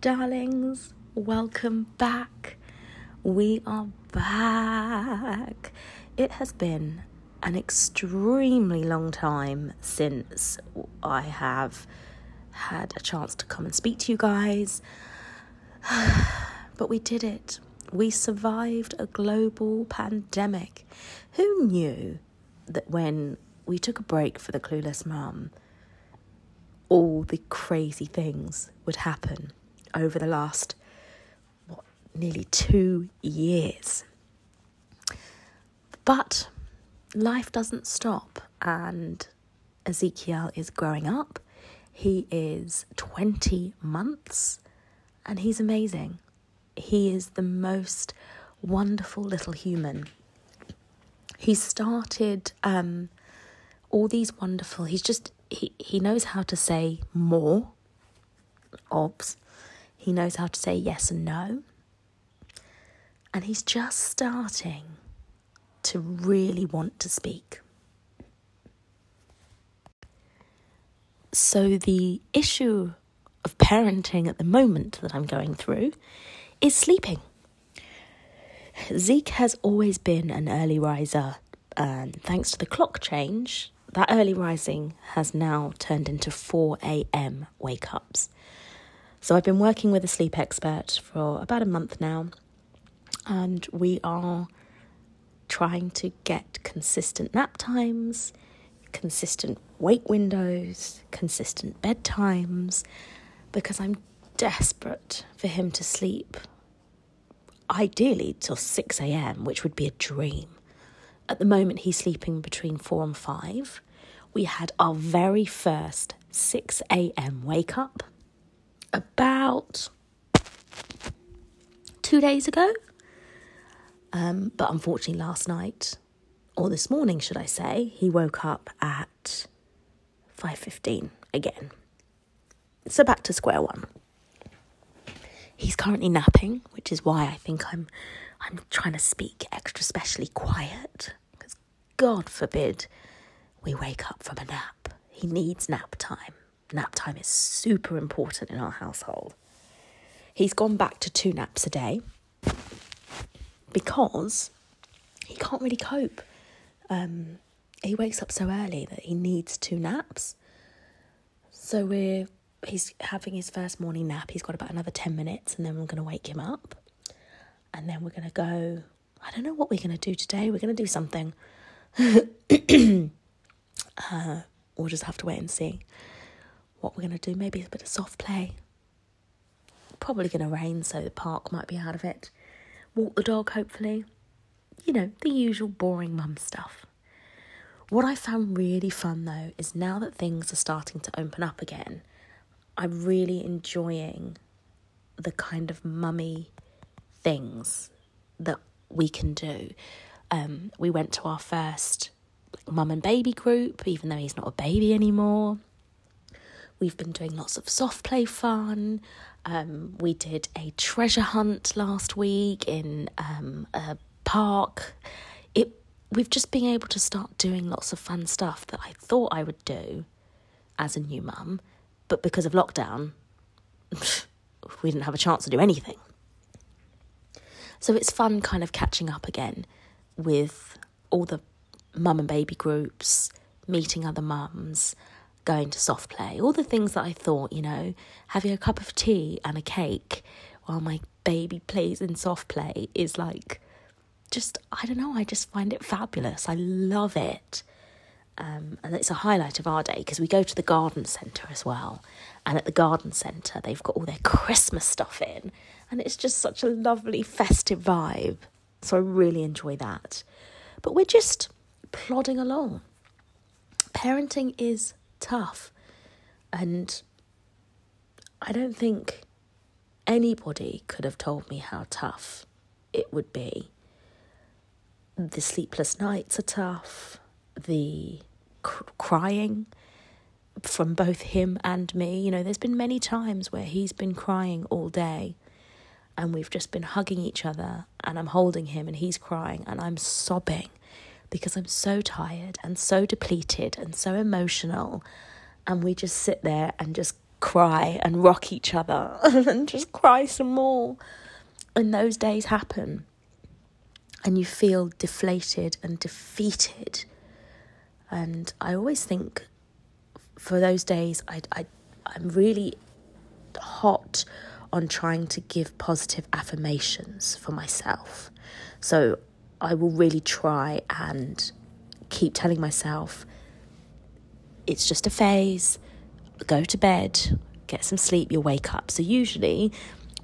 darlings. Welcome back. We are back. It has been an extremely long time since I have had a chance to come and speak to you guys. but we did it. We survived a global pandemic. Who knew that when we took a break for the Clueless Mum, all the crazy things would happen over the last what nearly two years. But life doesn't stop, and Ezekiel is growing up. He is 20 months and he's amazing. He is the most wonderful little human. He started um, all these wonderful, he's just, he, he knows how to say more, obs. He knows how to say yes and no. And he's just starting to really want to speak. So, the issue of parenting at the moment that I'm going through is sleeping. Zeke has always been an early riser, and thanks to the clock change, that early rising has now turned into 4 a.m. wake ups. So I've been working with a sleep expert for about a month now, and we are trying to get consistent nap times, consistent wake windows, consistent bedtimes, because I'm desperate for him to sleep. Ideally till 6 a.m., which would be a dream. At the moment, he's sleeping between 4 and 5. We had our very first 6 a.m. wake up about two days ago. Um, but unfortunately, last night, or this morning, should I say, he woke up at 5.15 again. So back to square one. He's currently napping, which is why I think I'm I'm trying to speak extra specially quiet because God forbid we wake up from a nap. He needs nap time. Nap time is super important in our household. He's gone back to two naps a day because he can't really cope. Um, he wakes up so early that he needs two naps. So we're he's having his first morning nap. He's got about another 10 minutes and then we're going to wake him up. And then we're going to go. I don't know what we're going to do today. We're going to do something. uh, we'll just have to wait and see what we're going to do. Maybe a bit of soft play. Probably going to rain, so the park might be out of it. Walk the dog, hopefully. You know, the usual boring mum stuff. What I found really fun though is now that things are starting to open up again, I'm really enjoying the kind of mummy things that we can do. Um, we went to our first mum and baby group, even though he's not a baby anymore. We've been doing lots of soft play fun. Um, we did a treasure hunt last week in um, a park. It we've just been able to start doing lots of fun stuff that I thought I would do as a new mum, but because of lockdown, we didn't have a chance to do anything. So it's fun kind of catching up again with all the mum and baby groups, meeting other mums, going to soft play, all the things that I thought, you know, having a cup of tea and a cake while my baby plays in soft play is like just, I don't know, I just find it fabulous. I love it. Um, and it's a highlight of our day because we go to the garden centre as well. And at the garden centre, they've got all their Christmas stuff in, and it's just such a lovely festive vibe. So I really enjoy that. But we're just plodding along. Parenting is tough, and I don't think anybody could have told me how tough it would be. The sleepless nights are tough, the cr- crying from both him and me. You know, there's been many times where he's been crying all day and we've just been hugging each other and I'm holding him and he's crying and I'm sobbing because I'm so tired and so depleted and so emotional and we just sit there and just cry and rock each other and just cry some more. And those days happen. And you feel deflated and defeated. And I always think for those days, I, I, I'm really hot on trying to give positive affirmations for myself. So I will really try and keep telling myself it's just a phase, go to bed, get some sleep, you'll wake up. So usually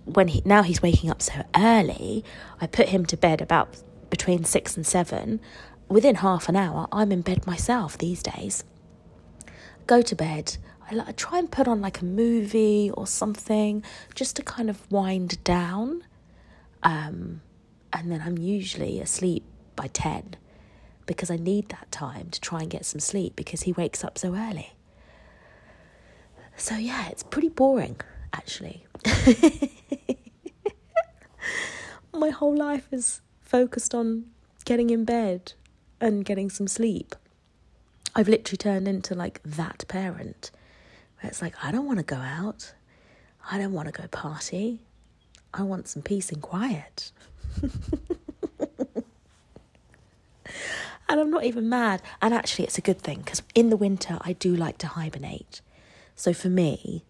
when he now he's waking up so early, I put him to bed about between 6 and 7. Within half an hour, I'm in bed myself these days. Go to bed. I, I try and put on like a movie or something just to kind of wind down. Um, and then I'm usually asleep by 10 because I need that time to try and get some sleep because he wakes up so early. So, yeah, it's pretty boring actually. My whole life is focused on getting in bed and getting some sleep. I've literally turned into like that parent where it's like, I don't want to go out. I don't want to go party. I want some peace and quiet. and I'm not even mad. And actually, it's a good thing because in the winter, I do like to hibernate. So for me,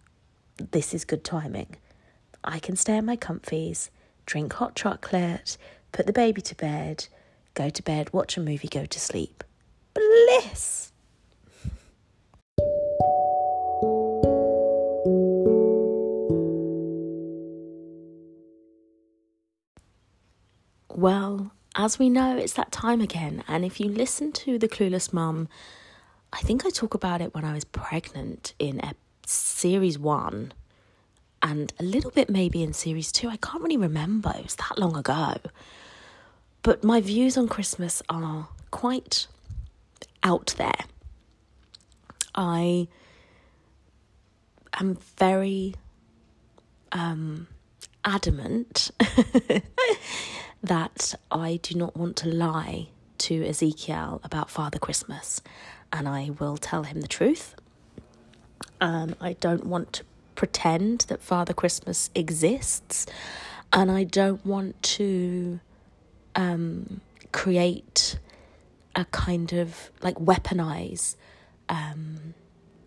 this is good timing. I can stay in my comfies, drink hot chocolate, put the baby to bed, go to bed, watch a movie, go to sleep. Bliss! Well, as we know, it's that time again. And if you listen to The Clueless Mum, I think I talk about it when I was pregnant in series one and a little bit maybe in series two. I can't really remember, it was that long ago. But my views on Christmas are quite out there. I am very um, adamant that I do not want to lie to Ezekiel about Father Christmas, and I will tell him the truth. Um, I don't want to pretend that Father Christmas exists, and I don't want to um, create a kind of like weaponize um,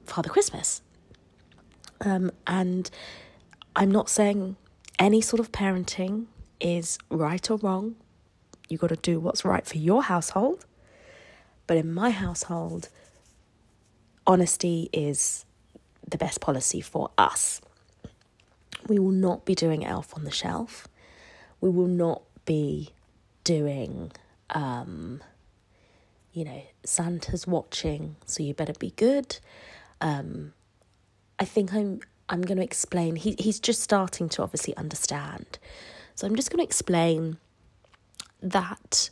Father Christmas. Um, and I'm not saying any sort of parenting is right or wrong. You got to do what's right for your household. But in my household, honesty is the best policy for us. We will not be doing Elf on the Shelf. We will not be doing, um, you know, Santa's watching, so you better be good. Um, I think I'm I'm going to explain. He he's just starting to obviously understand, so I'm just going to explain that.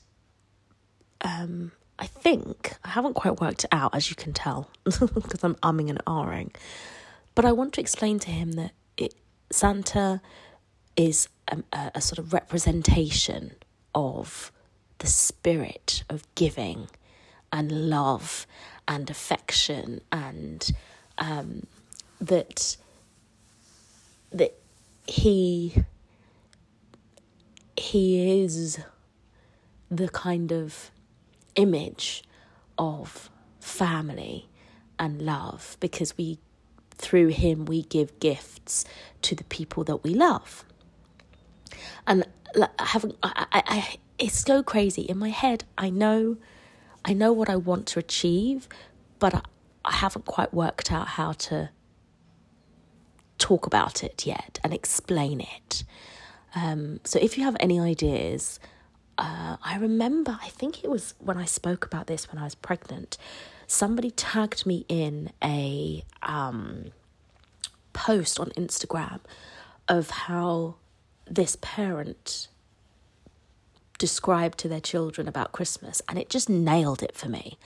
Um, I think I haven't quite worked it out, as you can tell, because I'm umming and ahhing. But I want to explain to him that it, Santa is a, a, a sort of representation of the spirit of giving and love and affection and um, that that he he is the kind of image of family and love because we through him we give gifts to the people that we love. And I haven't I, I, I it's so crazy. In my head I know I know what I want to achieve but I, I haven't quite worked out how to talk about it yet and explain it um, so if you have any ideas uh, I remember, I think it was when I spoke about this when I was pregnant, somebody tagged me in a um, post on Instagram of how this parent described to their children about Christmas, and it just nailed it for me.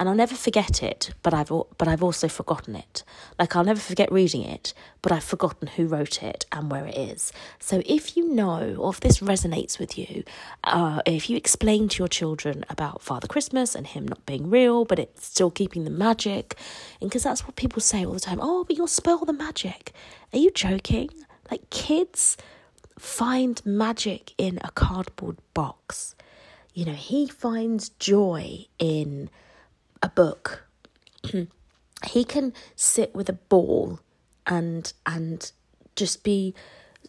And I'll never forget it, but I've but I've also forgotten it. Like I'll never forget reading it, but I've forgotten who wrote it and where it is. So if you know, or if this resonates with you, uh, if you explain to your children about Father Christmas and him not being real, but it's still keeping the magic, and because that's what people say all the time. Oh, but you'll spoil the magic. Are you joking? Like kids find magic in a cardboard box. You know, he finds joy in a book. he can sit with a ball and and just be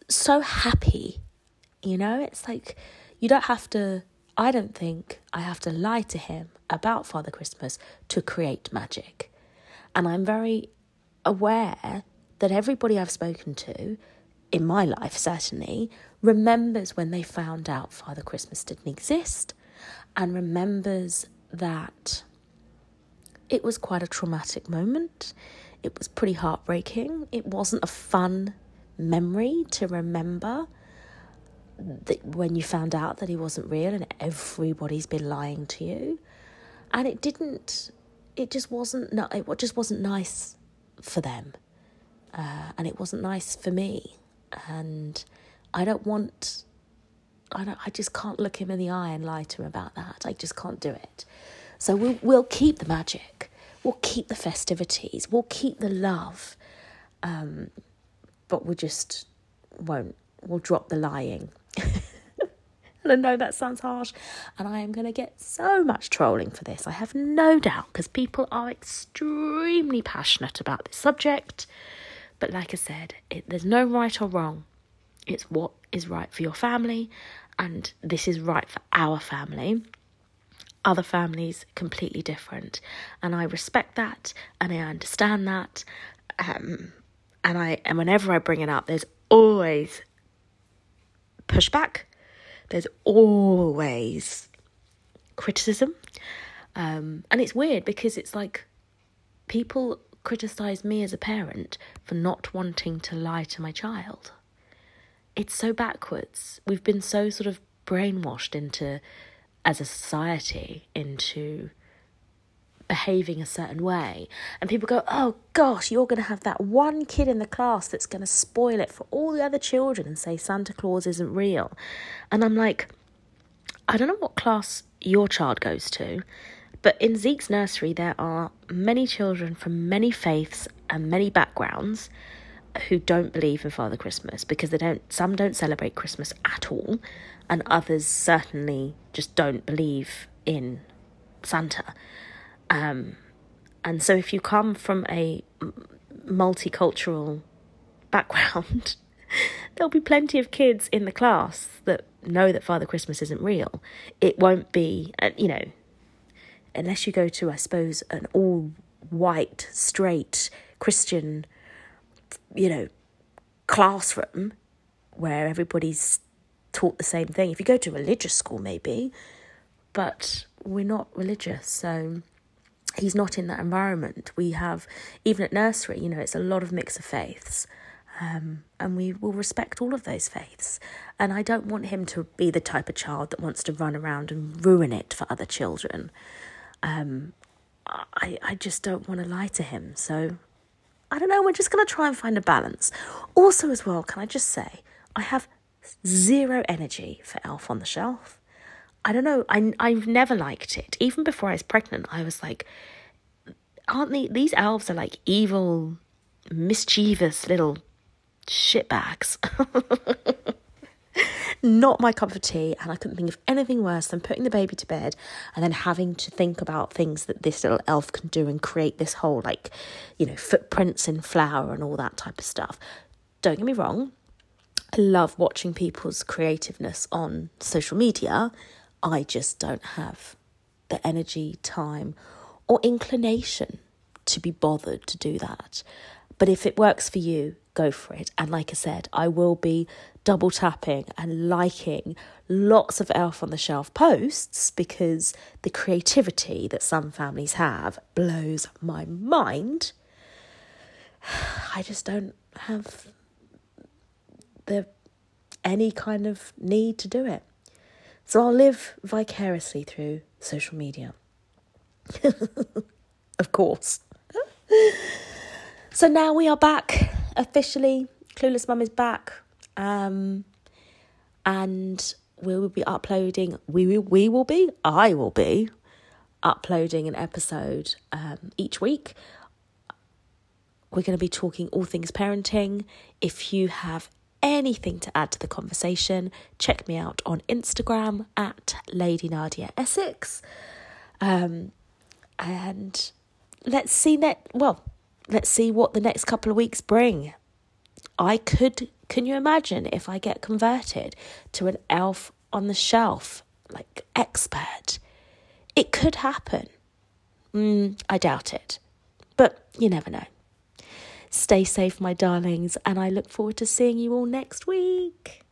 so happy. You know, it's like you don't have to I don't think I have to lie to him about Father Christmas to create magic. And I'm very aware that everybody I've spoken to in my life certainly, remembers when they found out Father Christmas didn't exist and remembers that it was quite a traumatic moment. It was pretty heartbreaking. It wasn't a fun memory to remember that when you found out that he wasn't real and everybody's been lying to you. And it didn't, it just wasn't, it just wasn't nice for them. Uh, and it wasn't nice for me and I don't want. I don't. I just can't look him in the eye and lie to him about that. I just can't do it. So we'll we'll keep the magic. We'll keep the festivities. We'll keep the love. Um, but we just won't. We'll drop the lying. and I know that sounds harsh, and I am going to get so much trolling for this. I have no doubt because people are extremely passionate about this subject. But like I said, it, there's no right or wrong. It's what is right for your family, and this is right for our family. Other families completely different, and I respect that, and I understand that. Um, and I and whenever I bring it up, there's always pushback. There's always criticism, um, and it's weird because it's like people criticize me as a parent for not wanting to lie to my child. It's so backwards. We've been so sort of brainwashed into, as a society, into behaving a certain way. And people go, oh gosh, you're going to have that one kid in the class that's going to spoil it for all the other children and say Santa Claus isn't real. And I'm like, I don't know what class your child goes to, but in Zeke's nursery, there are many children from many faiths and many backgrounds who don't believe in Father Christmas because they don't some don't celebrate Christmas at all and others certainly just don't believe in Santa. Um, and so if you come from a multicultural background, there'll be plenty of kids in the class that know that Father Christmas isn't real. It won't be, uh, you know, unless you go to, I suppose, an all white, straight Christian, you know, classroom where everybody's taught the same thing. If you go to religious school, maybe, but we're not religious, so he's not in that environment. We have, even at nursery, you know, it's a lot of mix of faiths. Um, and we will respect all of those faiths. And I don't want him to be the type of child that wants to run around and ruin it for other children um, I, I just don't want to lie to him. So I don't know, we're just going to try and find a balance. Also, as well, can I just say, I have zero energy for Elf on the Shelf. I don't know, I, I've never liked it. Even before I was pregnant, I was like, aren't they, these elves are like evil, mischievous little shitbags. not my cup of tea, and I couldn't think of anything worse than putting the baby to bed and then having to think about things that this little elf can do and create this whole, like, you know, footprints in flour and all that type of stuff. Don't get me wrong, I love watching people's creativeness on social media. I just don't have the energy, time, or inclination to be bothered to do that. But if it works for you, go for it. And like I said, I will be double tapping and liking lots of Elf on the Shelf posts because the creativity that some families have blows my mind. I just don't have the any kind of need to do it. So I'll live vicariously through social media. of course. so now we are back officially. Clueless Mum is back. Um, and we will be uploading, we, will, we will be, I will be uploading an episode um, each week. We're going to be talking all things parenting. If you have anything to add to the conversation, check me out on Instagram at Lady Nadia Essex. Um, and let's see that. Well, let's see what the next couple of weeks bring. I could. Can you imagine if I get converted to an elf on the shelf, like expert? It could happen. Mm, I doubt it, but you never know. Stay safe, my darlings, and I look forward to seeing you all next week.